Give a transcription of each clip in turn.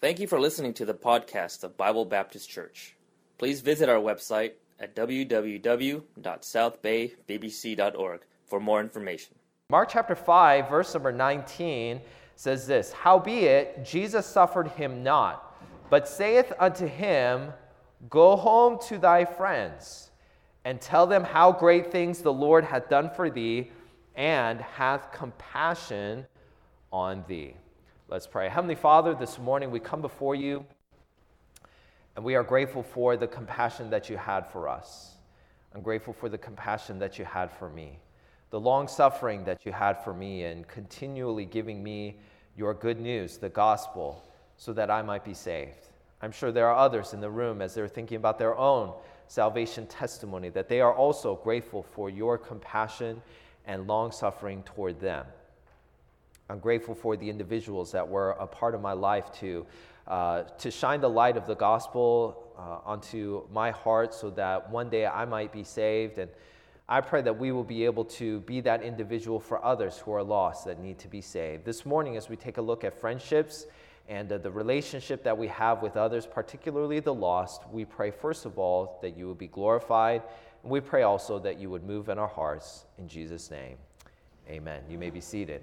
Thank you for listening to the podcast of Bible Baptist Church. Please visit our website at www.southbaybbc.org for more information. Mark chapter 5, verse number 19 says this Howbeit, Jesus suffered him not, but saith unto him, Go home to thy friends, and tell them how great things the Lord hath done for thee, and hath compassion on thee. Let's pray. Heavenly Father, this morning we come before you, and we are grateful for the compassion that you had for us. I'm grateful for the compassion that you had for me, the long suffering that you had for me, and continually giving me your good news, the gospel, so that I might be saved. I'm sure there are others in the room as they're thinking about their own salvation testimony that they are also grateful for your compassion and long suffering toward them. I'm grateful for the individuals that were a part of my life to, uh, to shine the light of the gospel uh, onto my heart so that one day I might be saved. And I pray that we will be able to be that individual for others who are lost that need to be saved. This morning, as we take a look at friendships, and uh, the relationship that we have with others, particularly the lost, we pray first of all that you would be glorified. And we pray also that you would move in our hearts. In Jesus' name, amen. You may be seated.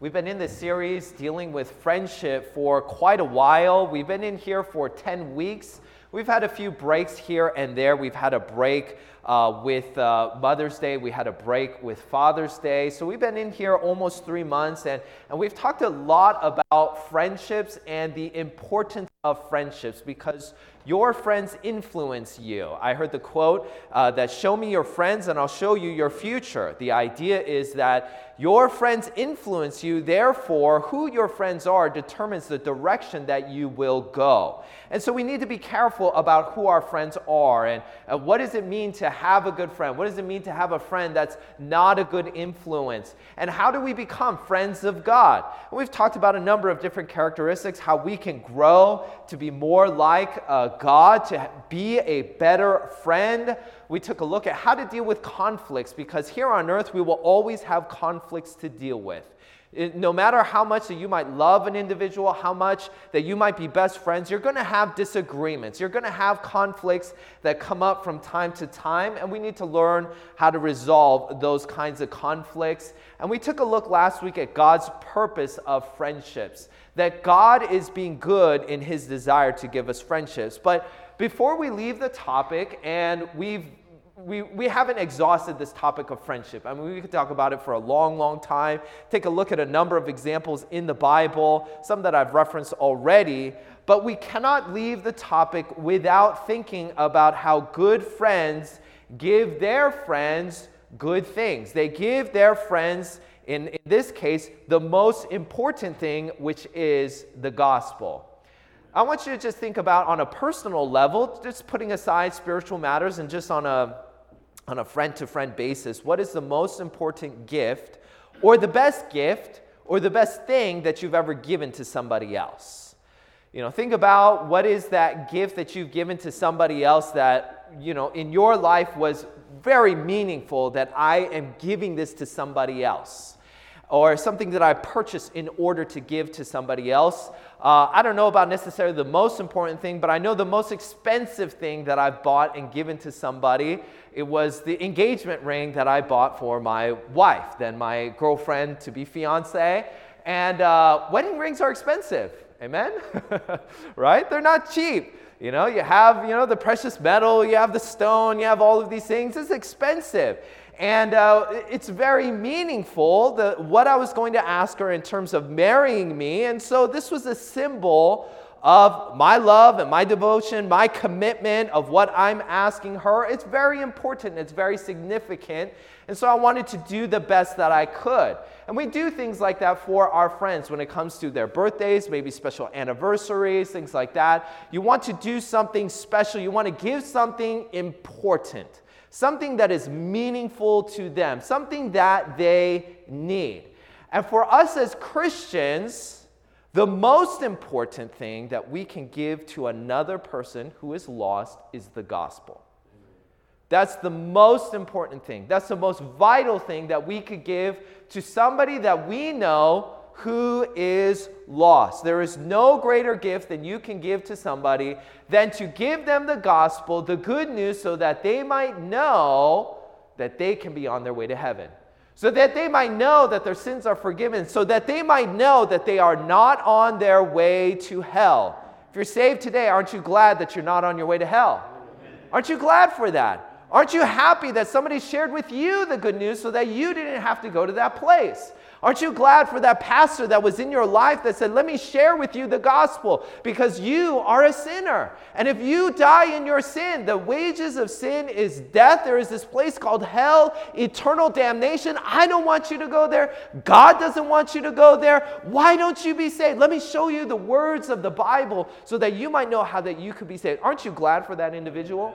We've been in this series dealing with friendship for quite a while. We've been in here for 10 weeks. We've had a few breaks here and there. We've had a break uh, with uh, Mother's Day, we had a break with Father's Day. So we've been in here almost three months, and, and we've talked a lot about friendships and the importance of friendships because your friends influence you. I heard the quote uh, that show me your friends and I'll show you your future. The idea is that your friends influence you, therefore, who your friends are determines the direction that you will go. And so we need to be careful about who our friends are and uh, what does it mean to have a good friend? What does it mean to have a friend that's not a good influence? And how do we become friends of God? And we've talked about a number of different characteristics, how we can grow to be more like uh, God, to be a better friend. We took a look at how to deal with conflicts because here on earth we will always have conflicts to deal with no matter how much that you might love an individual, how much that you might be best friends, you're going to have disagreements. You're going to have conflicts that come up from time to time, and we need to learn how to resolve those kinds of conflicts. And we took a look last week at God's purpose of friendships, that God is being good in his desire to give us friendships. But before we leave the topic, and we've we, we haven't exhausted this topic of friendship. I mean, we could talk about it for a long, long time. Take a look at a number of examples in the Bible, some that I've referenced already. But we cannot leave the topic without thinking about how good friends give their friends good things. They give their friends, in, in this case, the most important thing, which is the gospel. I want you to just think about on a personal level, just putting aside spiritual matters and just on a on a friend to friend basis, what is the most important gift or the best gift or the best thing that you've ever given to somebody else? You know, think about what is that gift that you've given to somebody else that, you know, in your life was very meaningful that I am giving this to somebody else or something that I purchased in order to give to somebody else. Uh, I don't know about necessarily the most important thing, but I know the most expensive thing that I've bought and given to somebody. It was the engagement ring that I bought for my wife, then my girlfriend to be fiance. And uh, wedding rings are expensive. Amen? right? They're not cheap. You know, you have, you know, the precious metal, you have the stone, you have all of these things. It's expensive. And uh, it's very meaningful, the, what I was going to ask her in terms of marrying me. And so this was a symbol of my love and my devotion, my commitment of what I'm asking her. It's very important, it's very significant. And so I wanted to do the best that I could. And we do things like that for our friends when it comes to their birthdays, maybe special anniversaries, things like that. You want to do something special, you want to give something important something that is meaningful to them, something that they need. And for us as Christians, the most important thing that we can give to another person who is lost is the gospel. That's the most important thing. That's the most vital thing that we could give to somebody that we know who is lost. There is no greater gift than you can give to somebody than to give them the gospel, the good news, so that they might know that they can be on their way to heaven. So that they might know that their sins are forgiven, so that they might know that they are not on their way to hell. If you're saved today, aren't you glad that you're not on your way to hell? Aren't you glad for that? Aren't you happy that somebody shared with you the good news so that you didn't have to go to that place? Aren't you glad for that pastor that was in your life that said, Let me share with you the gospel because you are a sinner? And if you die in your sin, the wages of sin is death. There is this place called hell, eternal damnation. I don't want you to go there. God doesn't want you to go there. Why don't you be saved? Let me show you the words of the Bible so that you might know how that you could be saved. Aren't you glad for that individual?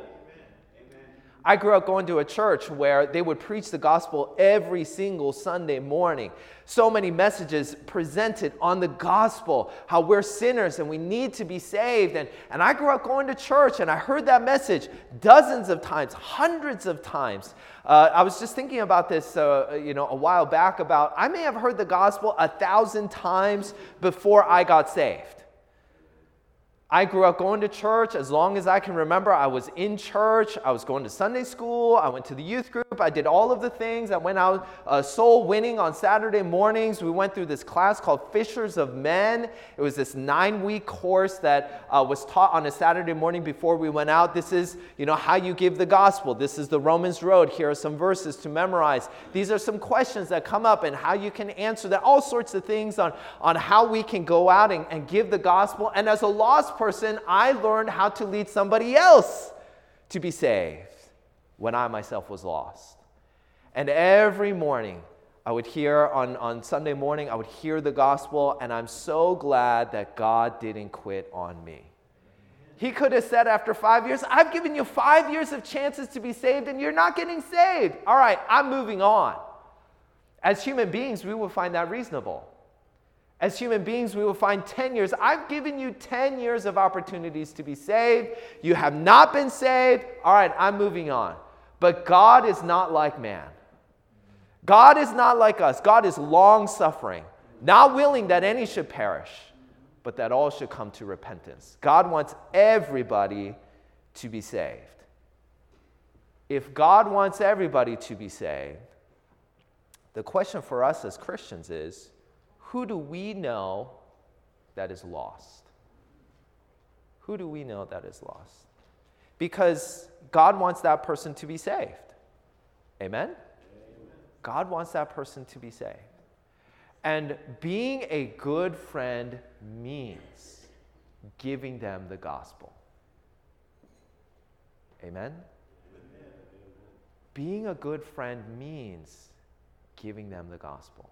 I grew up going to a church where they would preach the gospel every single Sunday morning. So many messages presented on the gospel, how we're sinners and we need to be saved. And, and I grew up going to church and I heard that message dozens of times, hundreds of times. Uh, I was just thinking about this, uh, you know, a while back about I may have heard the gospel a thousand times before I got saved. I grew up going to church as long as I can remember. I was in church. I was going to Sunday school. I went to the youth group. I did all of the things. I went out uh, soul winning on Saturday mornings. We went through this class called Fishers of Men. It was this nine week course that uh, was taught on a Saturday morning before we went out. This is, you know, how you give the gospel. This is the Romans Road. Here are some verses to memorize. These are some questions that come up and how you can answer that. All sorts of things on, on how we can go out and, and give the gospel. And as a lost person, I learned how to lead somebody else to be saved when I myself was lost. And every morning, I would hear on, on Sunday morning, I would hear the gospel, and I'm so glad that God didn't quit on me. He could have said after five years, I've given you five years of chances to be saved, and you're not getting saved. All right, I'm moving on. As human beings, we would find that reasonable. As human beings, we will find 10 years. I've given you 10 years of opportunities to be saved. You have not been saved. All right, I'm moving on. But God is not like man. God is not like us. God is long suffering, not willing that any should perish, but that all should come to repentance. God wants everybody to be saved. If God wants everybody to be saved, the question for us as Christians is who do we know that is lost? Who do we know that is lost? Because God wants that person to be saved. Amen? Amen? God wants that person to be saved. And being a good friend means giving them the gospel. Amen? Amen? Being a good friend means giving them the gospel.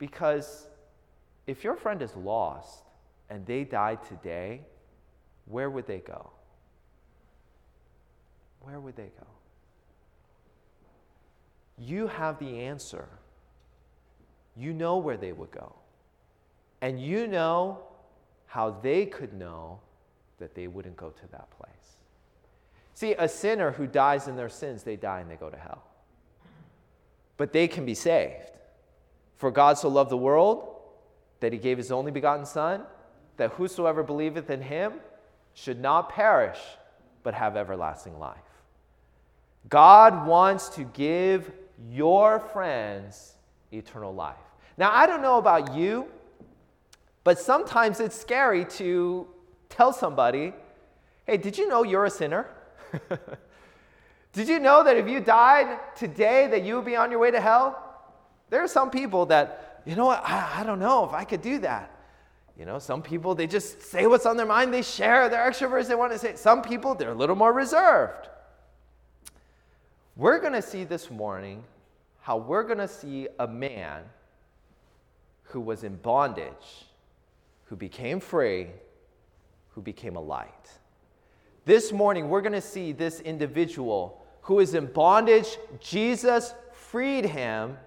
Because if your friend is lost and they died today, where would they go? Where would they go? You have the answer. You know where they would go. And you know how they could know that they wouldn't go to that place. See, a sinner who dies in their sins, they die and they go to hell. But they can be saved. For God so loved the world that he gave his only begotten Son, that whosoever believeth in him should not perish, but have everlasting life. God wants to give your friends eternal life. Now, I don't know about you, but sometimes it's scary to tell somebody, hey, did you know you're a sinner? did you know that if you died today that you would be on your way to hell? There are some people that, you know what, I, I don't know if I could do that. You know, some people, they just say what's on their mind, they share, they're extroverts, they want to say. Some people, they're a little more reserved. We're going to see this morning how we're going to see a man who was in bondage, who became free, who became a light. This morning, we're going to see this individual who is in bondage. Jesus freed him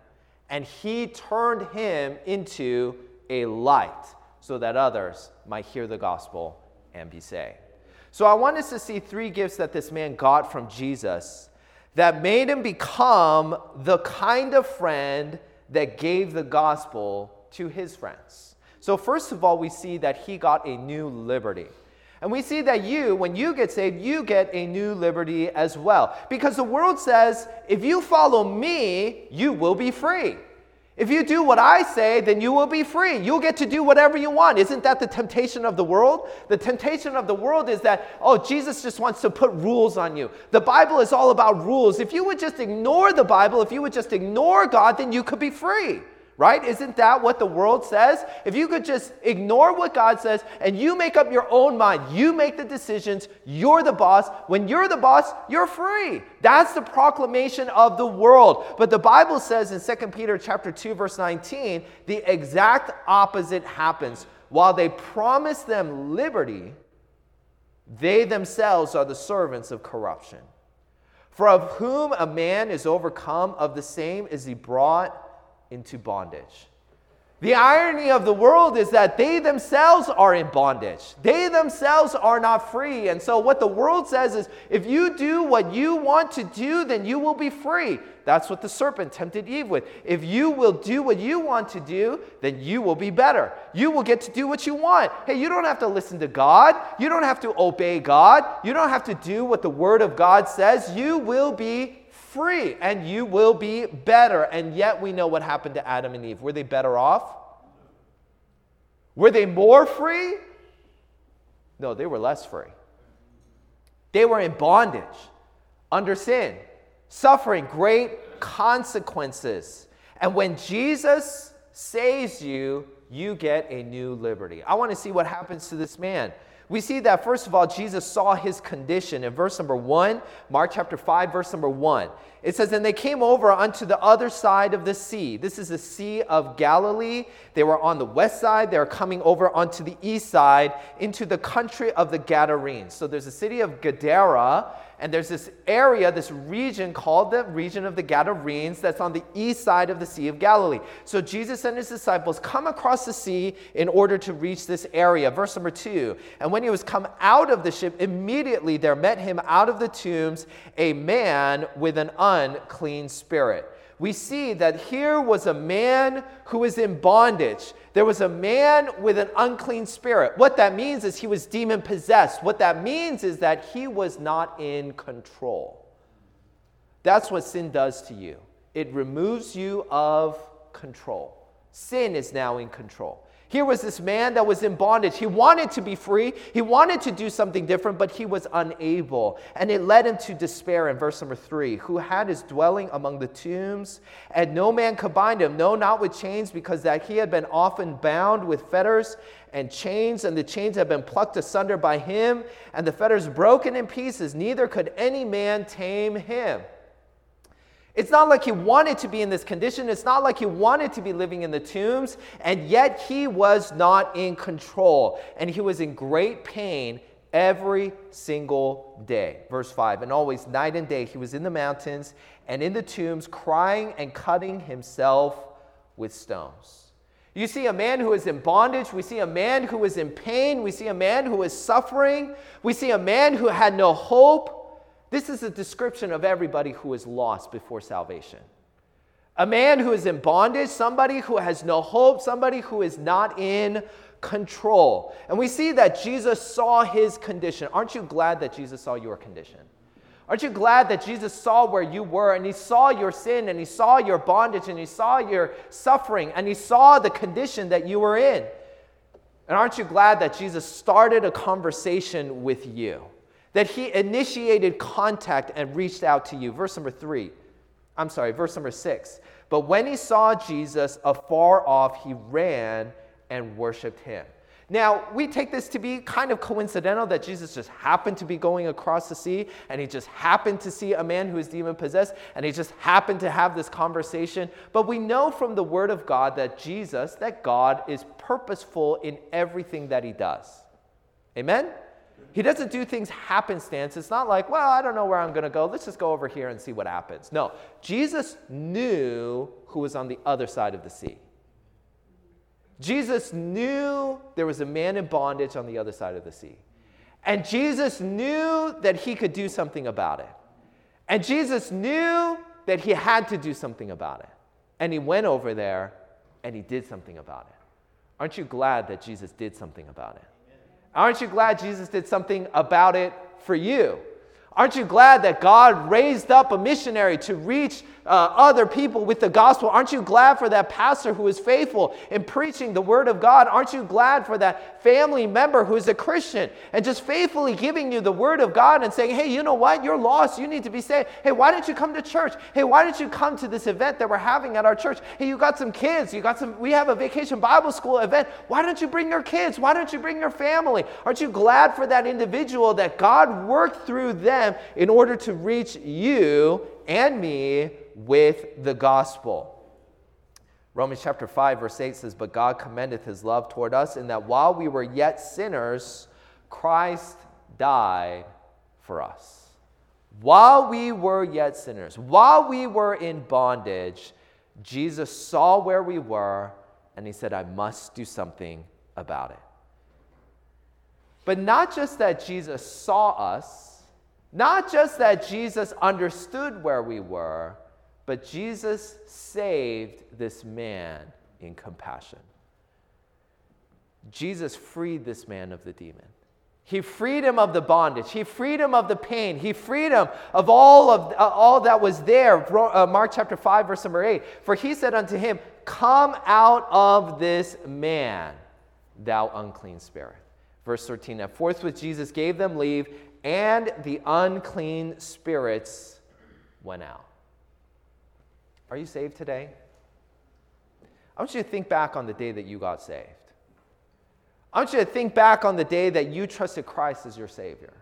and he turned him into a light so that others might hear the gospel and be saved. So I want us to see three gifts that this man got from Jesus that made him become the kind of friend that gave the gospel to his friends. So, first of all, we see that he got a new liberty. And we see that you, when you get saved, you get a new liberty as well. Because the world says, if you follow me, you will be free. If you do what I say, then you will be free. You'll get to do whatever you want. Isn't that the temptation of the world? The temptation of the world is that, oh, Jesus just wants to put rules on you. The Bible is all about rules. If you would just ignore the Bible, if you would just ignore God, then you could be free right? Isn't that what the world says? If you could just ignore what God says and you make up your own mind, you make the decisions, you're the boss. When you're the boss, you're free. That's the proclamation of the world. But the Bible says in 2 Peter chapter 2 verse 19, the exact opposite happens. While they promise them liberty, they themselves are the servants of corruption. For of whom a man is overcome, of the same is he brought into bondage. The irony of the world is that they themselves are in bondage. They themselves are not free. And so, what the world says is if you do what you want to do, then you will be free. That's what the serpent tempted Eve with. If you will do what you want to do, then you will be better. You will get to do what you want. Hey, you don't have to listen to God. You don't have to obey God. You don't have to do what the Word of God says. You will be free and you will be better. And yet we know what happened to Adam and Eve. Were they better off? Were they more free? No, they were less free. They were in bondage under sin, suffering great consequences. And when Jesus saves you, you get a new liberty. I want to see what happens to this man. We see that, first of all, Jesus saw his condition. In verse number one, Mark chapter 5, verse number one, it says, And they came over unto the other side of the sea. This is the Sea of Galilee. They were on the west side. They are coming over onto the east side into the country of the Gadarenes. So there's a city of Gadara, and there's this area, this region called the region of the Gadarenes that's on the east side of the Sea of Galilee. So Jesus and his disciples come across the sea in order to reach this area. Verse number two. And when he was come out of the ship, immediately there met him out of the tombs a man with an unclean spirit we see that here was a man who was in bondage. There was a man with an unclean spirit. What that means is he was demon possessed. What that means is that he was not in control. That's what sin does to you it removes you of control. Sin is now in control. Here was this man that was in bondage. He wanted to be free. He wanted to do something different, but he was unable. And it led him to despair in verse number three who had his dwelling among the tombs, and no man could bind him, no, not with chains, because that he had been often bound with fetters and chains, and the chains had been plucked asunder by him, and the fetters broken in pieces. Neither could any man tame him. It's not like he wanted to be in this condition. It's not like he wanted to be living in the tombs, and yet he was not in control. And he was in great pain every single day. Verse 5 And always, night and day, he was in the mountains and in the tombs, crying and cutting himself with stones. You see a man who is in bondage. We see a man who is in pain. We see a man who is suffering. We see a man who had no hope. This is a description of everybody who is lost before salvation. A man who is in bondage, somebody who has no hope, somebody who is not in control. And we see that Jesus saw his condition. Aren't you glad that Jesus saw your condition? Aren't you glad that Jesus saw where you were and he saw your sin and he saw your bondage and he saw your suffering and he saw the condition that you were in? And aren't you glad that Jesus started a conversation with you? That he initiated contact and reached out to you. Verse number three. I'm sorry, verse number six. But when he saw Jesus afar off, he ran and worshiped him. Now, we take this to be kind of coincidental that Jesus just happened to be going across the sea and he just happened to see a man who is demon possessed and he just happened to have this conversation. But we know from the word of God that Jesus, that God is purposeful in everything that he does. Amen? He doesn't do things happenstance. It's not like, well, I don't know where I'm going to go. Let's just go over here and see what happens. No, Jesus knew who was on the other side of the sea. Jesus knew there was a man in bondage on the other side of the sea. And Jesus knew that he could do something about it. And Jesus knew that he had to do something about it. And he went over there and he did something about it. Aren't you glad that Jesus did something about it? Aren't you glad Jesus did something about it for you? Aren't you glad that God raised up a missionary to reach uh, other people with the gospel? Aren't you glad for that pastor who is faithful in preaching the word of God? Aren't you glad for that family member who is a Christian and just faithfully giving you the word of God and saying, hey, you know what? You're lost. You need to be saved. Hey, why don't you come to church? Hey, why don't you come to this event that we're having at our church? Hey, you got some kids. You got some, we have a vacation Bible school event. Why don't you bring your kids? Why don't you bring your family? Aren't you glad for that individual that God worked through them? Them in order to reach you and me with the gospel. Romans chapter 5, verse 8 says, But God commendeth his love toward us in that while we were yet sinners, Christ died for us. While we were yet sinners, while we were in bondage, Jesus saw where we were and he said, I must do something about it. But not just that Jesus saw us, not just that Jesus understood where we were, but Jesus saved this man in compassion. Jesus freed this man of the demon. He freed him of the bondage. He freed him of the pain. He freed him of all of uh, all that was there. Uh, Mark chapter 5 verse number 8. For he said unto him, "Come out of this man, thou unclean spirit." Verse 13. And forthwith Jesus gave them leave, and the unclean spirits went out. Are you saved today? I want you to think back on the day that you got saved. I want you to think back on the day that you trusted Christ as your Savior.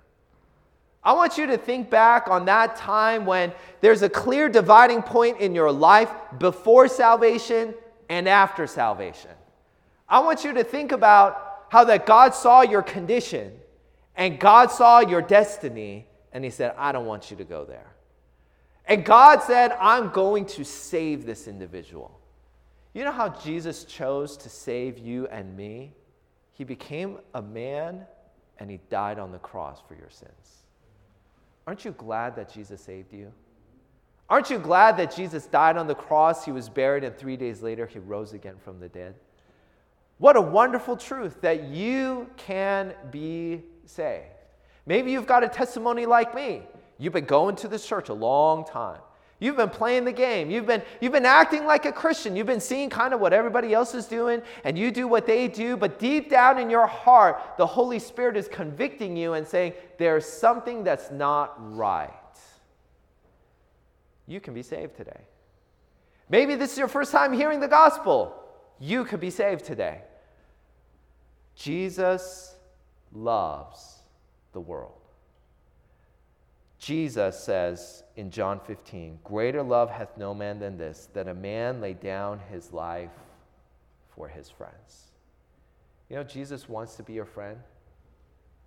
I want you to think back on that time when there's a clear dividing point in your life before salvation and after salvation. I want you to think about how that God saw your condition and God saw your destiny and He said, I don't want you to go there. And God said, I'm going to save this individual. You know how Jesus chose to save you and me? He became a man and he died on the cross for your sins. Aren't you glad that Jesus saved you? Aren't you glad that Jesus died on the cross, he was buried, and three days later he rose again from the dead? What a wonderful truth that you can be saved. Maybe you've got a testimony like me. You've been going to this church a long time. You've been playing the game. You've been, you've been acting like a Christian. You've been seeing kind of what everybody else is doing, and you do what they do. But deep down in your heart, the Holy Spirit is convicting you and saying, there's something that's not right. You can be saved today. Maybe this is your first time hearing the gospel. You could be saved today. Jesus loves the world. Jesus says in John 15, Greater love hath no man than this, that a man lay down his life for his friends. You know, Jesus wants to be your friend,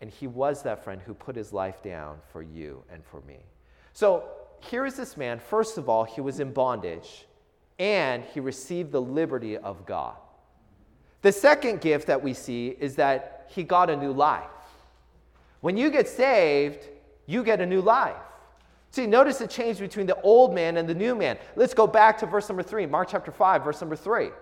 and he was that friend who put his life down for you and for me. So here is this man. First of all, he was in bondage, and he received the liberty of God. The second gift that we see is that he got a new life. When you get saved, you get a new life. See, notice the change between the old man and the new man. Let's go back to verse number three, Mark chapter 5, verse number three.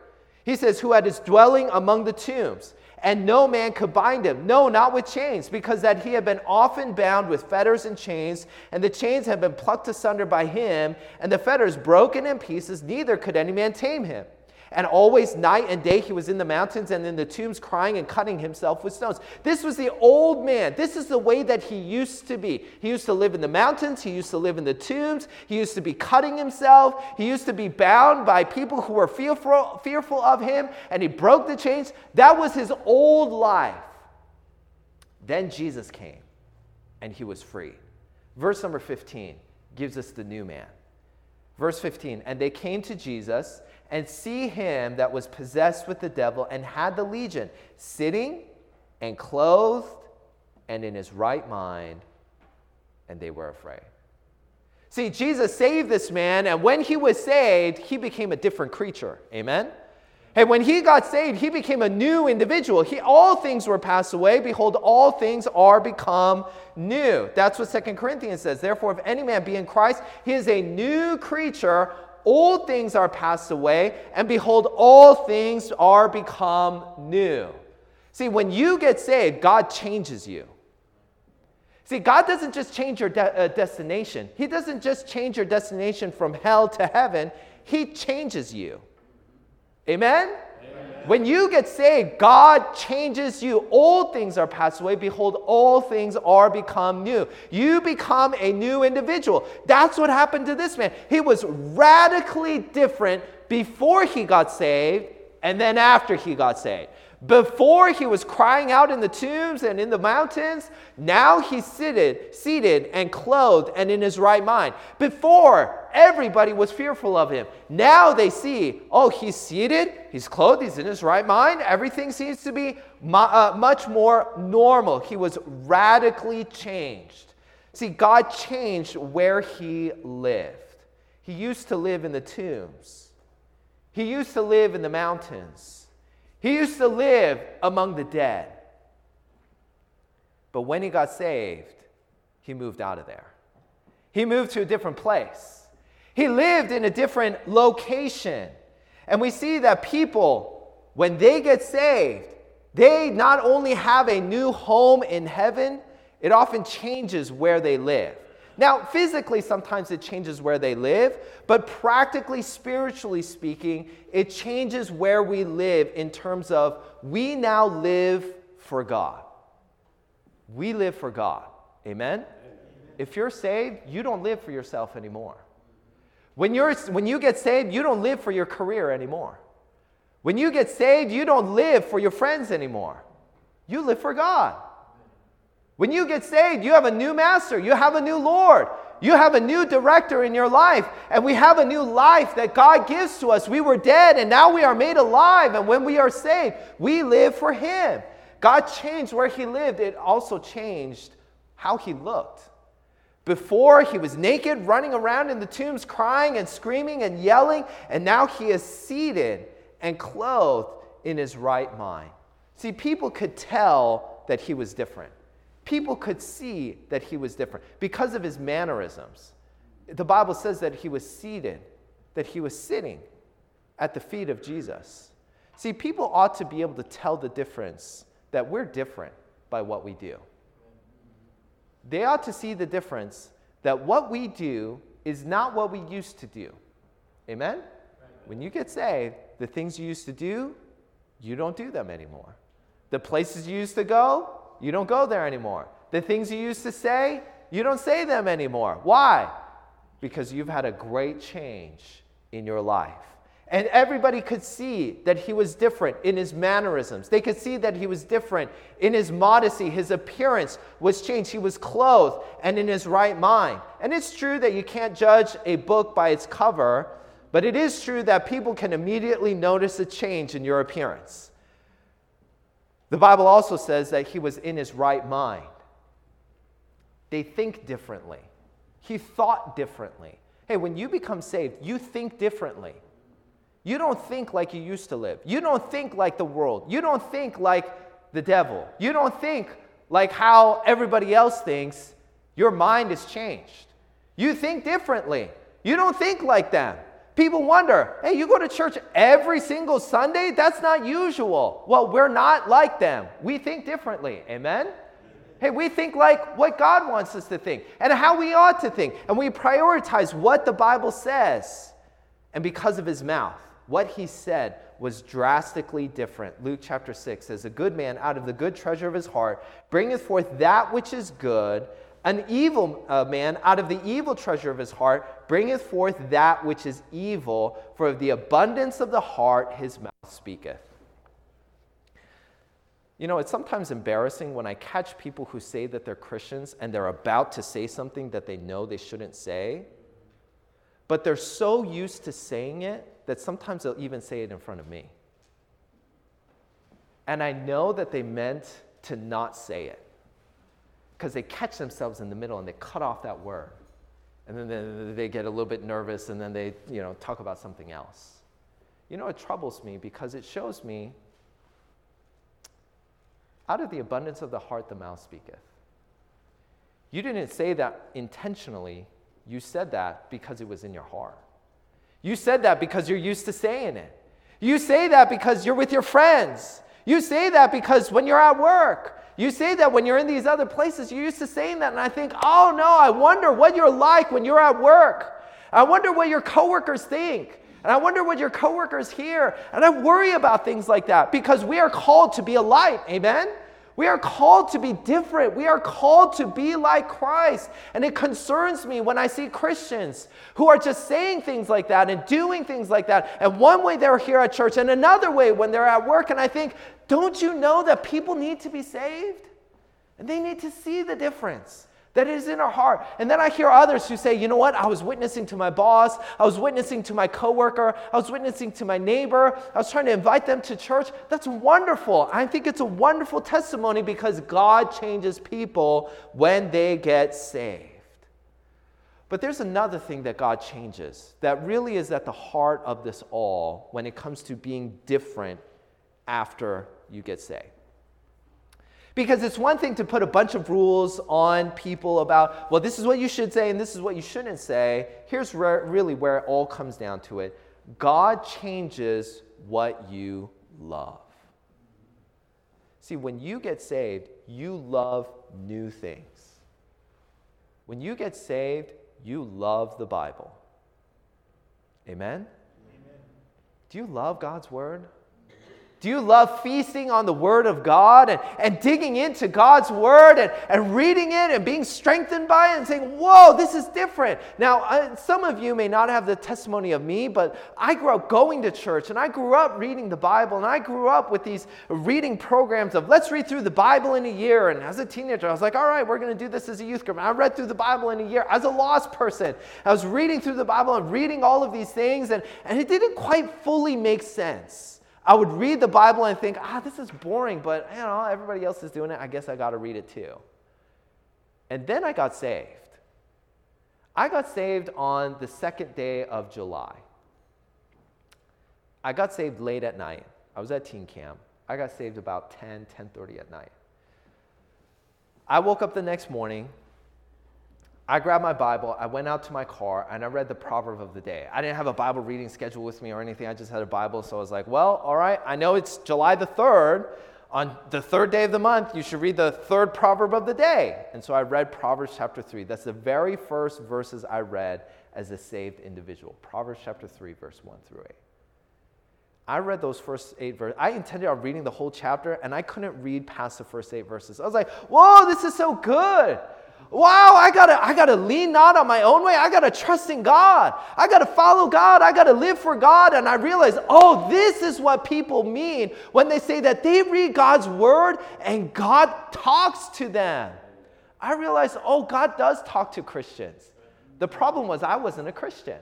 He says, Who had his dwelling among the tombs, and no man could bind him. No, not with chains, because that he had been often bound with fetters and chains, and the chains had been plucked asunder by him, and the fetters broken in pieces, neither could any man tame him. And always, night and day, he was in the mountains and in the tombs, crying and cutting himself with stones. This was the old man. This is the way that he used to be. He used to live in the mountains. He used to live in the tombs. He used to be cutting himself. He used to be bound by people who were fearful, fearful of him, and he broke the chains. That was his old life. Then Jesus came, and he was free. Verse number 15 gives us the new man. Verse 15, and they came to Jesus and see him that was possessed with the devil and had the legion, sitting and clothed and in his right mind, and they were afraid. See, Jesus saved this man, and when he was saved, he became a different creature. Amen? And when he got saved, he became a new individual. He, all things were passed away. Behold, all things are become new. That's what Second Corinthians says. Therefore, if any man be in Christ, he is a new creature old things are passed away, and behold, all things are become new. See, when you get saved, God changes you. See, God doesn't just change your de- uh, destination, He doesn't just change your destination from hell to heaven, He changes you. Amen? When you get saved, God changes you. Old things are passed away. Behold, all things are become new. You become a new individual. That's what happened to this man. He was radically different before he got saved and then after he got saved. Before he was crying out in the tombs and in the mountains, now he's seated, seated and clothed and in his right mind. Before everybody was fearful of him. Now they see, oh, he's seated, he's clothed, he's in his right mind. Everything seems to be mu- uh, much more normal. He was radically changed. See, God changed where he lived. He used to live in the tombs. He used to live in the mountains. He used to live among the dead. But when he got saved, he moved out of there. He moved to a different place. He lived in a different location. And we see that people, when they get saved, they not only have a new home in heaven, it often changes where they live. Now, physically, sometimes it changes where they live, but practically, spiritually speaking, it changes where we live in terms of we now live for God. We live for God. Amen? Amen? If you're saved, you don't live for yourself anymore. When, you're, when you get saved, you don't live for your career anymore. When you get saved, you don't live for your friends anymore. You live for God. When you get saved, you have a new master, you have a new Lord, you have a new director in your life, and we have a new life that God gives to us. We were dead and now we are made alive, and when we are saved, we live for Him. God changed where He lived, it also changed how He looked. Before, he was naked, running around in the tombs, crying and screaming and yelling, and now he is seated and clothed in his right mind. See, people could tell that he was different people could see that he was different because of his mannerisms. The Bible says that he was seated, that he was sitting at the feet of Jesus. See, people ought to be able to tell the difference that we're different by what we do. They ought to see the difference that what we do is not what we used to do. Amen? When you get saved, the things you used to do, you don't do them anymore. The places you used to go, you don't go there anymore. The things you used to say, you don't say them anymore. Why? Because you've had a great change in your life. And everybody could see that he was different in his mannerisms. They could see that he was different in his modesty. His appearance was changed. He was clothed and in his right mind. And it's true that you can't judge a book by its cover, but it is true that people can immediately notice a change in your appearance. The Bible also says that he was in his right mind. They think differently. He thought differently. Hey, when you become saved, you think differently. You don't think like you used to live. You don't think like the world. You don't think like the devil. You don't think like how everybody else thinks. Your mind has changed. You think differently. You don't think like them. People wonder, hey, you go to church every single Sunday? That's not usual. Well, we're not like them. We think differently. Amen? Hey, we think like what God wants us to think and how we ought to think. And we prioritize what the Bible says. And because of his mouth, what he said was drastically different. Luke chapter 6 says, A good man out of the good treasure of his heart bringeth forth that which is good an evil uh, man out of the evil treasure of his heart bringeth forth that which is evil, for of the abundance of the heart his mouth speaketh. You know, it's sometimes embarrassing when I catch people who say that they're Christians and they're about to say something that they know they shouldn't say, but they're so used to saying it that sometimes they'll even say it in front of me. And I know that they meant to not say it because they catch themselves in the middle and they cut off that word. And then they, get a little bit nervous and then they, you know, talk about something else. You know, it troubles me because it shows me out of the abundance of the heart the mouth speaketh. You didn't say that intentionally, you said that because it was in your heart. You said that because you're used to saying it. You say that because you're with your friends. You say that because when you're at work. You say that when you're in these other places. You're used to saying that. And I think, oh no, I wonder what you're like when you're at work. I wonder what your coworkers think. And I wonder what your coworkers hear. And I worry about things like that because we are called to be a light. Amen? We are called to be different. We are called to be like Christ. And it concerns me when I see Christians who are just saying things like that and doing things like that. And one way they're here at church, and another way when they're at work. And I think, don't you know that people need to be saved? And they need to see the difference that is in our heart. And then I hear others who say, you know what? I was witnessing to my boss, I was witnessing to my coworker, I was witnessing to my neighbor, I was trying to invite them to church. That's wonderful. I think it's a wonderful testimony because God changes people when they get saved. But there's another thing that God changes that really is at the heart of this all when it comes to being different after you get saved. Because it's one thing to put a bunch of rules on people about, well, this is what you should say and this is what you shouldn't say. Here's re- really where it all comes down to it God changes what you love. See, when you get saved, you love new things. When you get saved, you love the Bible. Amen? Amen. Do you love God's Word? Do you love feasting on the Word of God and, and digging into God's Word and, and reading it and being strengthened by it and saying, Whoa, this is different? Now, uh, some of you may not have the testimony of me, but I grew up going to church and I grew up reading the Bible and I grew up with these reading programs of let's read through the Bible in a year. And as a teenager, I was like, All right, we're going to do this as a youth group. And I read through the Bible in a year. As a lost person, I was reading through the Bible and reading all of these things, and, and it didn't quite fully make sense. I would read the Bible and think, ah, this is boring, but you know, everybody else is doing it. I guess I got to read it too. And then I got saved. I got saved on the second day of July. I got saved late at night. I was at teen camp. I got saved about 10, 10:30 at night. I woke up the next morning I grabbed my Bible, I went out to my car, and I read the proverb of the day. I didn't have a Bible reading schedule with me or anything, I just had a Bible, so I was like, well, all right, I know it's July the 3rd. On the third day of the month, you should read the third proverb of the day. And so I read Proverbs chapter 3. That's the very first verses I read as a saved individual. Proverbs chapter 3, verse 1 through 8. I read those first eight verses. I intended on reading the whole chapter, and I couldn't read past the first eight verses. I was like, whoa, this is so good. Wow, I gotta, I gotta lean not on my own way. I gotta trust in God. I gotta follow God. I gotta live for God. And I realized, oh, this is what people mean when they say that they read God's word and God talks to them. I realized, oh, God does talk to Christians. The problem was I wasn't a Christian.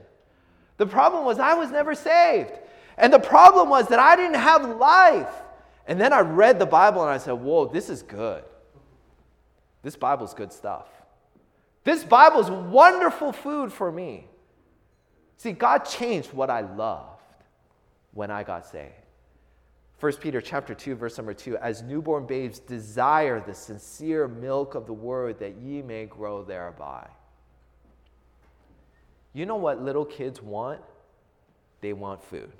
The problem was I was never saved. And the problem was that I didn't have life. And then I read the Bible and I said, whoa, this is good. This Bible's good stuff. This Bible's wonderful food for me. See, God changed what I loved when I got saved. 1 Peter chapter 2 verse number 2 as newborn babes desire the sincere milk of the word that ye may grow thereby. You know what little kids want? They want food.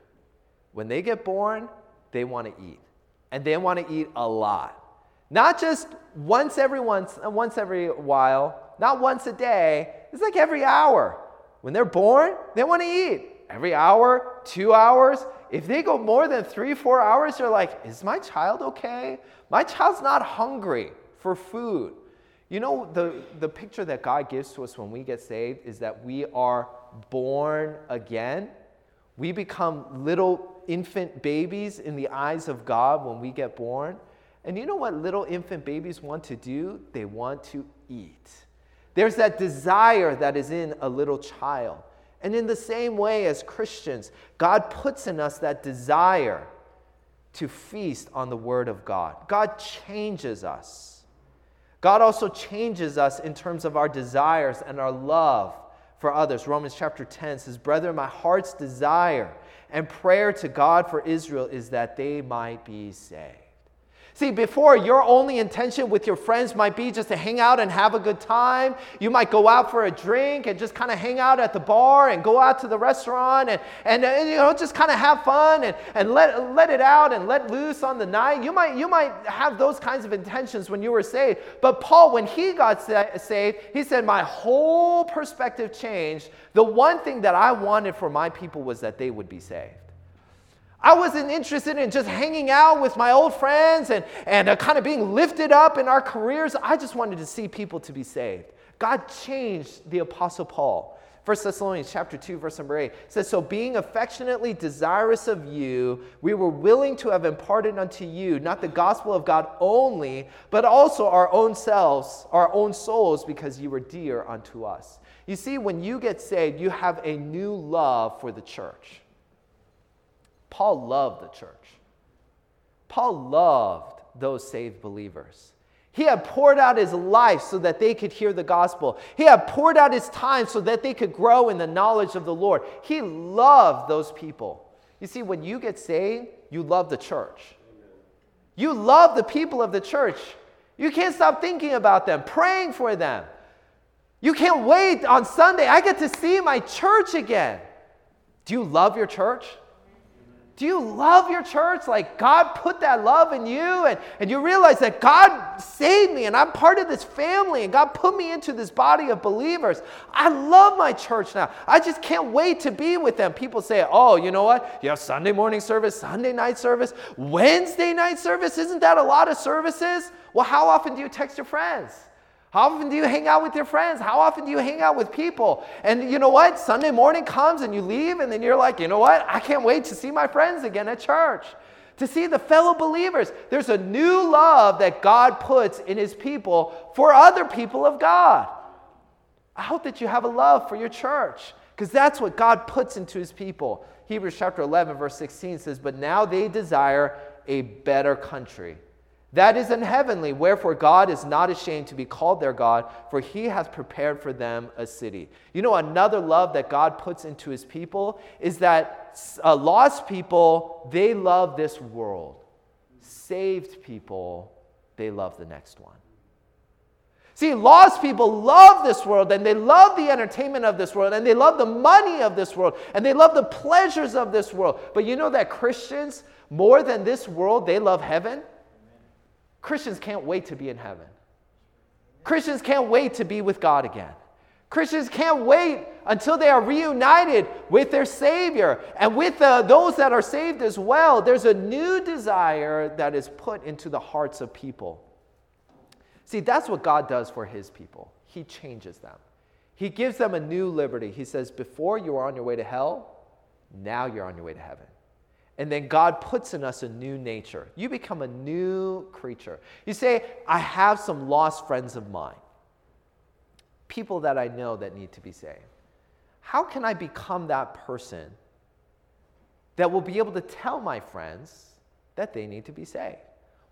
When they get born, they want to eat. And they want to eat a lot. Not just once every once uh, once every while, not once a day. It's like every hour. When they're born, they want to eat. Every hour, two hours. If they go more than three, four hours, they're like, is my child okay? My child's not hungry for food. You know, the, the picture that God gives to us when we get saved is that we are born again. We become little infant babies in the eyes of God when we get born. And you know what little infant babies want to do? They want to eat. There's that desire that is in a little child. And in the same way as Christians, God puts in us that desire to feast on the Word of God. God changes us. God also changes us in terms of our desires and our love for others. Romans chapter 10 says, Brethren, my heart's desire and prayer to God for Israel is that they might be saved. See, before your only intention with your friends might be just to hang out and have a good time. You might go out for a drink and just kind of hang out at the bar and go out to the restaurant and, and, and you know, just kind of have fun and, and let, let it out and let loose on the night. You might, you might have those kinds of intentions when you were saved. But Paul, when he got sa- saved, he said, My whole perspective changed. The one thing that I wanted for my people was that they would be saved. I wasn't interested in just hanging out with my old friends and, and uh, kind of being lifted up in our careers. I just wanted to see people to be saved. God changed the Apostle Paul. 1 Thessalonians chapter 2, verse number 8 says, So being affectionately desirous of you, we were willing to have imparted unto you not the gospel of God only, but also our own selves, our own souls, because you were dear unto us. You see, when you get saved, you have a new love for the church. Paul loved the church. Paul loved those saved believers. He had poured out his life so that they could hear the gospel. He had poured out his time so that they could grow in the knowledge of the Lord. He loved those people. You see, when you get saved, you love the church. You love the people of the church. You can't stop thinking about them, praying for them. You can't wait on Sunday. I get to see my church again. Do you love your church? Do you love your church? Like God put that love in you, and, and you realize that God saved me, and I'm part of this family, and God put me into this body of believers. I love my church now. I just can't wait to be with them. People say, oh, you know what? You have Sunday morning service, Sunday night service, Wednesday night service. Isn't that a lot of services? Well, how often do you text your friends? How often do you hang out with your friends? How often do you hang out with people? And you know what? Sunday morning comes and you leave, and then you're like, you know what? I can't wait to see my friends again at church, to see the fellow believers. There's a new love that God puts in his people for other people of God. I hope that you have a love for your church because that's what God puts into his people. Hebrews chapter 11, verse 16 says, But now they desire a better country that is in heavenly, wherefore God is not ashamed to be called their God, for he hath prepared for them a city. You know, another love that God puts into his people is that uh, lost people, they love this world. Saved people, they love the next one. See, lost people love this world and they love the entertainment of this world and they love the money of this world and they love the pleasures of this world. But you know that Christians, more than this world, they love heaven? Christians can't wait to be in heaven. Christians can't wait to be with God again. Christians can't wait until they are reunited with their Savior and with uh, those that are saved as well. There's a new desire that is put into the hearts of people. See, that's what God does for His people. He changes them, He gives them a new liberty. He says, Before you were on your way to hell, now you're on your way to heaven. And then God puts in us a new nature. You become a new creature. You say, I have some lost friends of mine, people that I know that need to be saved. How can I become that person that will be able to tell my friends that they need to be saved?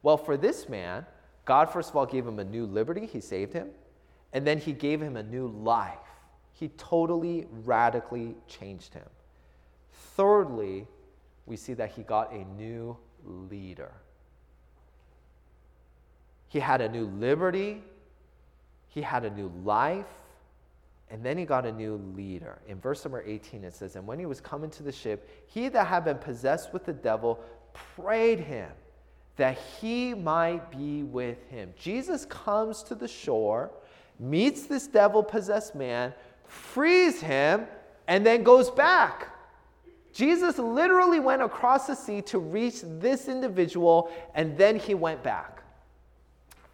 Well, for this man, God, first of all, gave him a new liberty, He saved him, and then He gave him a new life. He totally, radically changed him. Thirdly, we see that he got a new leader. He had a new liberty, he had a new life, and then he got a new leader. In verse number 18, it says, And when he was coming to the ship, he that had been possessed with the devil prayed him that he might be with him. Jesus comes to the shore, meets this devil possessed man, frees him, and then goes back. Jesus literally went across the sea to reach this individual, and then he went back.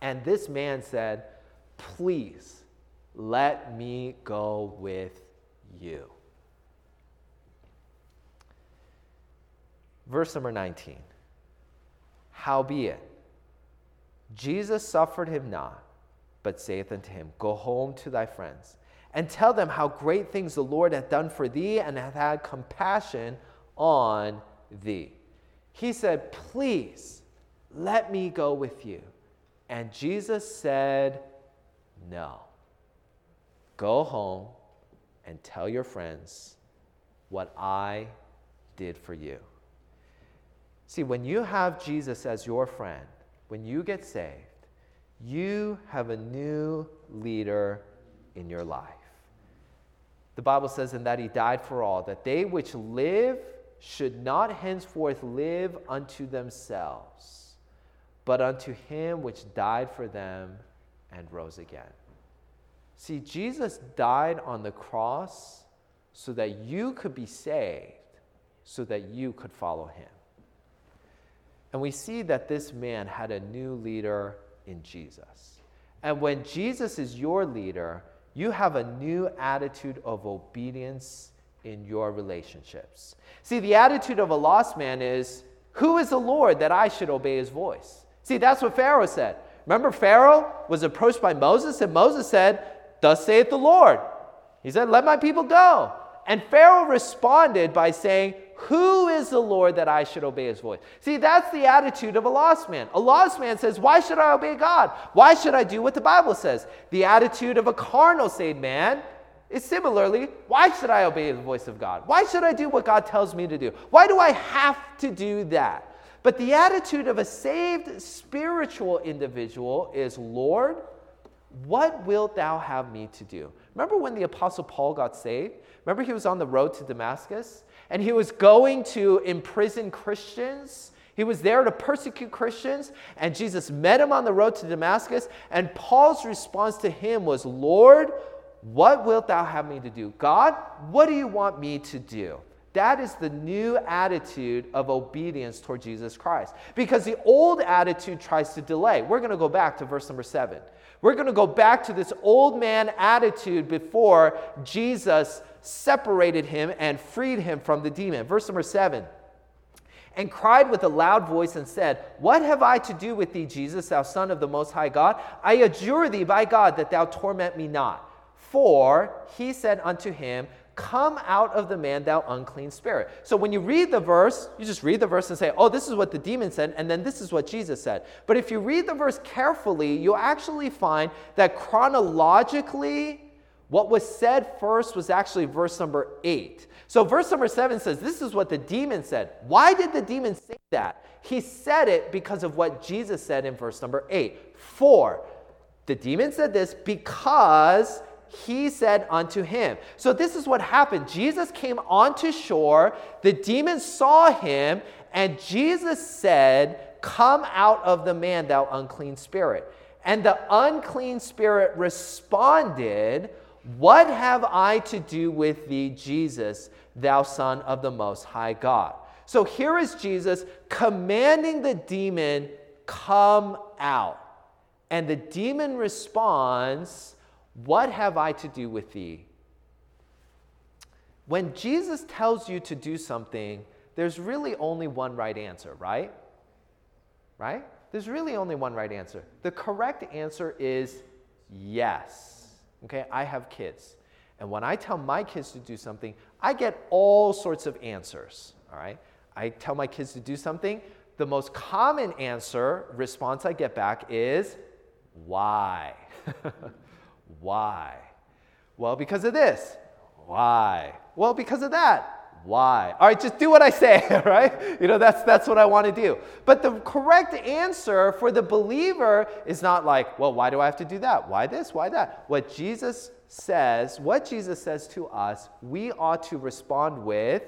And this man said, Please let me go with you. Verse number 19 Howbeit, Jesus suffered him not, but saith unto him, Go home to thy friends and tell them how great things the Lord hath done for thee and hath had compassion on thee. He said, Please let me go with you. And Jesus said, No. Go home and tell your friends what I did for you. See, when you have Jesus as your friend, when you get saved, you have a new leader in your life. The Bible says, in that he died for all, that they which live should not henceforth live unto themselves, but unto him which died for them and rose again. See, Jesus died on the cross so that you could be saved, so that you could follow him. And we see that this man had a new leader in Jesus. And when Jesus is your leader, you have a new attitude of obedience in your relationships. See, the attitude of a lost man is, Who is the Lord that I should obey his voice? See, that's what Pharaoh said. Remember, Pharaoh was approached by Moses, and Moses said, Thus saith the Lord. He said, Let my people go. And Pharaoh responded by saying, Who is the Lord that I should obey his voice? See, that's the attitude of a lost man. A lost man says, Why should I obey God? Why should I do what the Bible says? The attitude of a carnal saved man is similarly, Why should I obey the voice of God? Why should I do what God tells me to do? Why do I have to do that? But the attitude of a saved spiritual individual is, Lord, what wilt thou have me to do? Remember when the Apostle Paul got saved? Remember he was on the road to Damascus and he was going to imprison Christians? He was there to persecute Christians, and Jesus met him on the road to Damascus. And Paul's response to him was, Lord, what wilt thou have me to do? God, what do you want me to do? That is the new attitude of obedience toward Jesus Christ. Because the old attitude tries to delay. We're going to go back to verse number seven. We're going to go back to this old man attitude before Jesus separated him and freed him from the demon. Verse number seven. And cried with a loud voice and said, What have I to do with thee, Jesus, thou Son of the Most High God? I adjure thee by God that thou torment me not. For he said unto him, Come out of the man, thou unclean spirit. So when you read the verse, you just read the verse and say, Oh, this is what the demon said, and then this is what Jesus said. But if you read the verse carefully, you'll actually find that chronologically, what was said first was actually verse number eight. So verse number seven says, This is what the demon said. Why did the demon say that? He said it because of what Jesus said in verse number eight. For the demon said this because he said unto him. So this is what happened. Jesus came onto shore, the demon saw him, and Jesus said, Come out of the man, thou unclean spirit. And the unclean spirit responded, What have I to do with thee, Jesus, thou Son of the Most High God? So here is Jesus commanding the demon, Come out. And the demon responds, what have I to do with thee? When Jesus tells you to do something, there's really only one right answer, right? Right? There's really only one right answer. The correct answer is yes. Okay, I have kids. And when I tell my kids to do something, I get all sorts of answers. All right? I tell my kids to do something. The most common answer, response I get back is why? Why? Well, because of this. Why? Well, because of that. Why? All right, just do what I say, right? You know, that's, that's what I want to do. But the correct answer for the believer is not like, well, why do I have to do that? Why this? Why that? What Jesus says, what Jesus says to us, we ought to respond with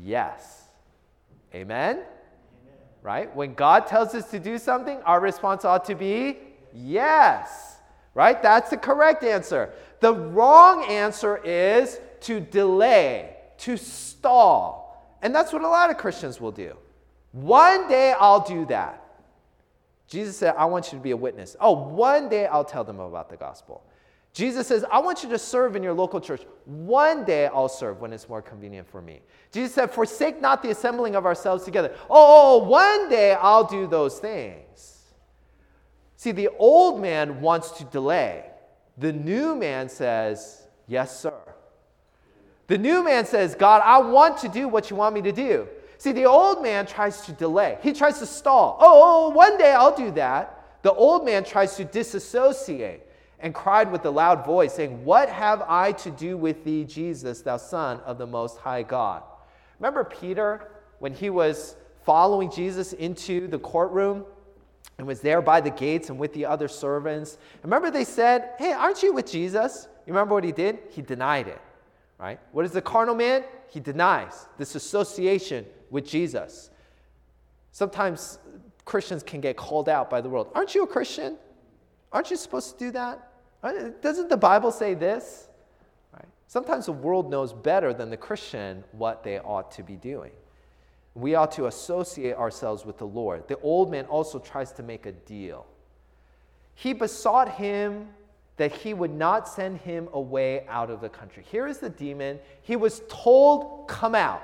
yes. Amen? Amen? Right? When God tells us to do something, our response ought to be yes right? That's the correct answer. The wrong answer is to delay, to stall. And that's what a lot of Christians will do. One day I'll do that. Jesus said, I want you to be a witness. Oh, one day I'll tell them about the gospel. Jesus says, I want you to serve in your local church. One day I'll serve when it's more convenient for me. Jesus said, Forsake not the assembling of ourselves together. Oh, oh, oh one day I'll do those things. See, the old man wants to delay. The new man says, Yes, sir. The new man says, God, I want to do what you want me to do. See, the old man tries to delay, he tries to stall. Oh, one day I'll do that. The old man tries to disassociate and cried with a loud voice, saying, What have I to do with thee, Jesus, thou Son of the Most High God? Remember Peter when he was following Jesus into the courtroom? And was there by the gates and with the other servants. Remember, they said, Hey, aren't you with Jesus? You remember what he did? He denied it, right? What is the carnal man? He denies this association with Jesus. Sometimes Christians can get called out by the world. Aren't you a Christian? Aren't you supposed to do that? Doesn't the Bible say this? Sometimes the world knows better than the Christian what they ought to be doing. We ought to associate ourselves with the Lord. The old man also tries to make a deal. He besought him that he would not send him away out of the country. Here is the demon. He was told, Come out.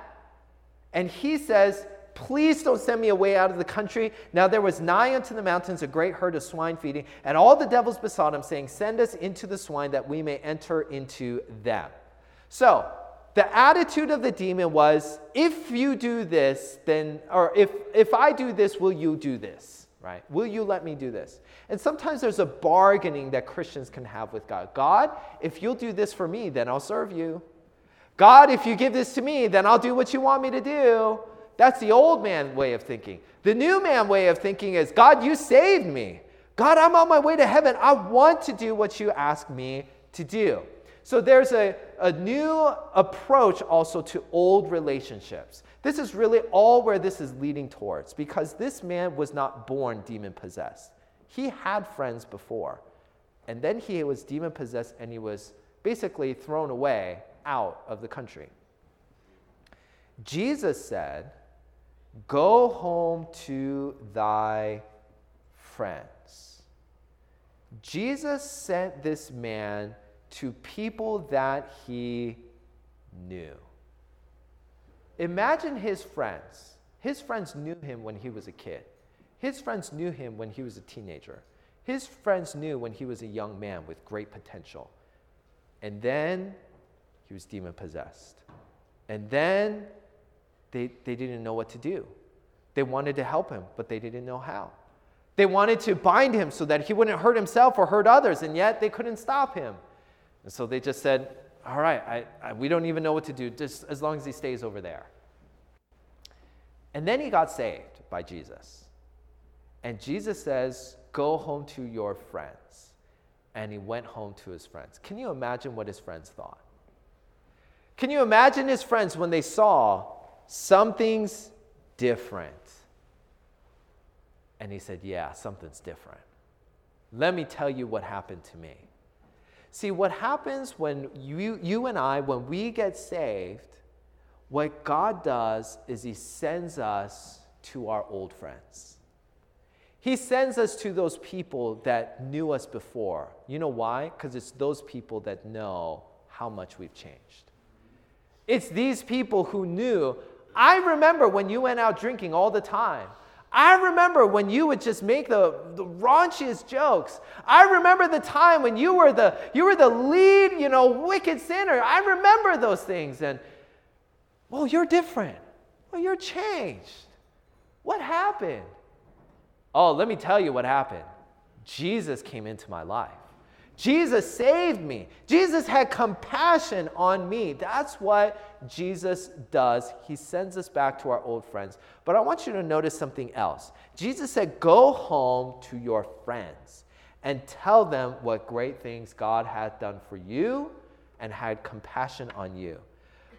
And he says, Please don't send me away out of the country. Now there was nigh unto the mountains a great herd of swine feeding, and all the devils besought him, saying, Send us into the swine that we may enter into them. So, the attitude of the demon was, if you do this, then, or if, if I do this, will you do this? Right? Will you let me do this? And sometimes there's a bargaining that Christians can have with God. God, if you'll do this for me, then I'll serve you. God, if you give this to me, then I'll do what you want me to do. That's the old man way of thinking. The new man way of thinking is God, you saved me. God, I'm on my way to heaven. I want to do what you ask me to do. So there's a, a new approach also to old relationships. This is really all where this is leading towards because this man was not born demon possessed. He had friends before. And then he was demon possessed and he was basically thrown away out of the country. Jesus said, Go home to thy friends. Jesus sent this man to people that he knew. Imagine his friends. His friends knew him when he was a kid. His friends knew him when he was a teenager. His friends knew when he was a young man with great potential. And then he was demon possessed. And then they, they didn't know what to do. They wanted to help him, but they didn't know how. They wanted to bind him so that he wouldn't hurt himself or hurt others, and yet they couldn't stop him. And so they just said, All right, I, I, we don't even know what to do, just as long as he stays over there. And then he got saved by Jesus. And Jesus says, Go home to your friends. And he went home to his friends. Can you imagine what his friends thought? Can you imagine his friends when they saw something's different? And he said, Yeah, something's different. Let me tell you what happened to me. See, what happens when you, you and I, when we get saved, what God does is He sends us to our old friends. He sends us to those people that knew us before. You know why? Because it's those people that know how much we've changed. It's these people who knew. I remember when you went out drinking all the time. I remember when you would just make the, the raunchiest jokes. I remember the time when you were the you were the lead, you know, wicked sinner. I remember those things and well, you're different. Well, you're changed. What happened? Oh, let me tell you what happened. Jesus came into my life. Jesus saved me. Jesus had compassion on me. That's what Jesus does. He sends us back to our old friends. But I want you to notice something else. Jesus said, Go home to your friends and tell them what great things God had done for you and had compassion on you.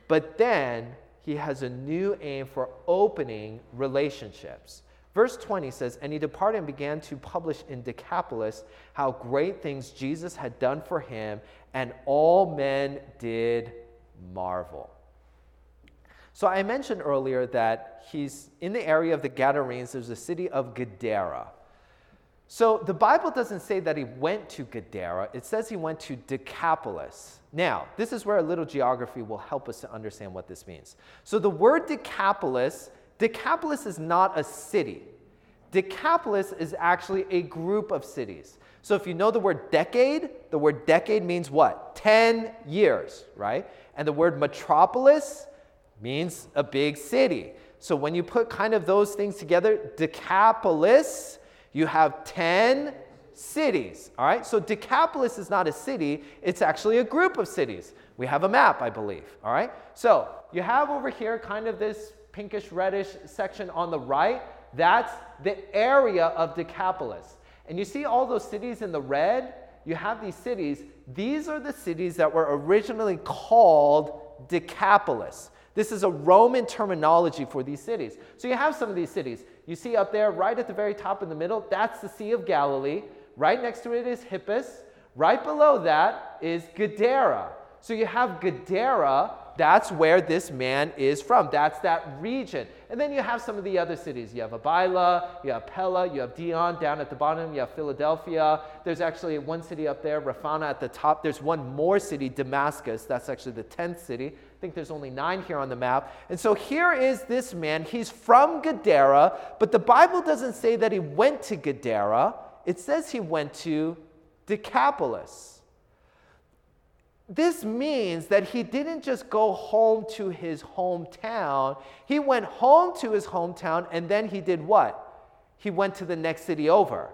But then he has a new aim for opening relationships. Verse 20 says, And he departed and began to publish in Decapolis how great things Jesus had done for him, and all men did marvel. So I mentioned earlier that he's in the area of the Gadarenes, there's a city of Gadara. So the Bible doesn't say that he went to Gadara, it says he went to Decapolis. Now, this is where a little geography will help us to understand what this means. So the word Decapolis Decapolis is not a city. Decapolis is actually a group of cities. So if you know the word decade, the word decade means what? 10 years, right? And the word metropolis means a big city. So when you put kind of those things together, Decapolis, you have 10 cities, all right? So Decapolis is not a city, it's actually a group of cities. We have a map, I believe, all right? So you have over here kind of this pinkish reddish section on the right, That's the area of Decapolis. And you see all those cities in the red? You have these cities. These are the cities that were originally called Decapolis. This is a Roman terminology for these cities. So you have some of these cities. You see up there, right at the very top in the middle, that's the Sea of Galilee. Right next to it is Hippus. Right below that is Gadara. So you have Gadara, that's where this man is from. That's that region. And then you have some of the other cities. You have Abila, you have Pella, you have Dion down at the bottom, you have Philadelphia. There's actually one city up there, Rafana at the top. There's one more city, Damascus. That's actually the 10th city. I think there's only nine here on the map. And so here is this man. He's from Gadara, but the Bible doesn't say that he went to Gadara. It says he went to Decapolis. This means that he didn't just go home to his hometown. He went home to his hometown and then he did what? He went to the next city over.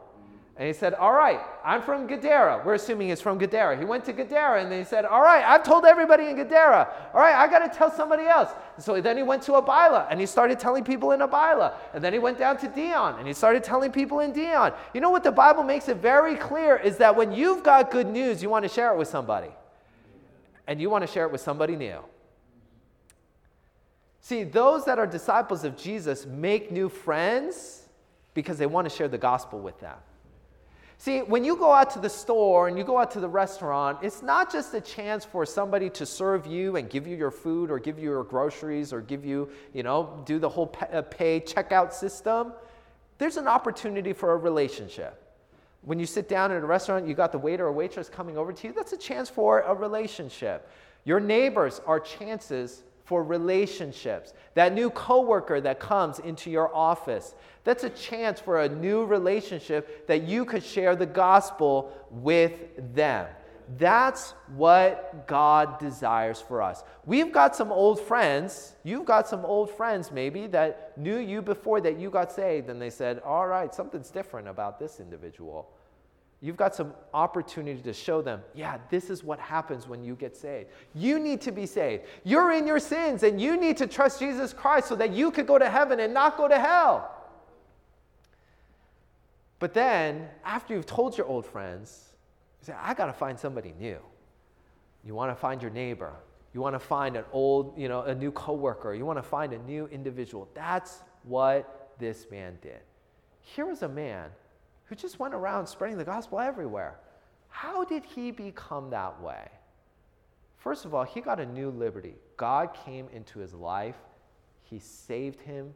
And he said, All right, I'm from Gadara. We're assuming he's from Gadara. He went to Gadara and then he said, All right, I've told everybody in Gadara. All right, I got to tell somebody else. So then he went to Abila and he started telling people in Abila. And then he went down to Dion and he started telling people in Dion. You know what the Bible makes it very clear is that when you've got good news, you want to share it with somebody and you want to share it with somebody new. See, those that are disciples of Jesus make new friends because they want to share the gospel with them. See, when you go out to the store and you go out to the restaurant, it's not just a chance for somebody to serve you and give you your food or give you your groceries or give you, you know, do the whole uh, pay checkout system. There's an opportunity for a relationship. When you sit down at a restaurant, you got the waiter or waitress coming over to you, that's a chance for a relationship. Your neighbors are chances for relationships. That new coworker that comes into your office, that's a chance for a new relationship that you could share the gospel with them. That's what God desires for us. We've got some old friends. You've got some old friends, maybe, that knew you before that you got saved, and they said, All right, something's different about this individual. You've got some opportunity to show them, yeah, this is what happens when you get saved. You need to be saved. You're in your sins, and you need to trust Jesus Christ so that you could go to heaven and not go to hell. But then, after you've told your old friends, say, I got to find somebody new. You want to find your neighbor. You want to find an old, you know, a new coworker. You want to find a new individual. That's what this man did. Here was a man who just went around spreading the gospel everywhere. How did he become that way? First of all, he got a new liberty. God came into his life, he saved him,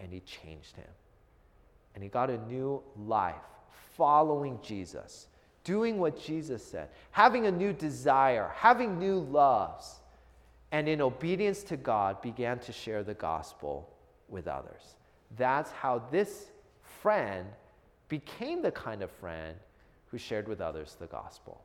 and he changed him. And he got a new life following Jesus doing what Jesus said, having a new desire, having new loves, and in obedience to God began to share the gospel with others. That's how this friend became the kind of friend who shared with others the gospel.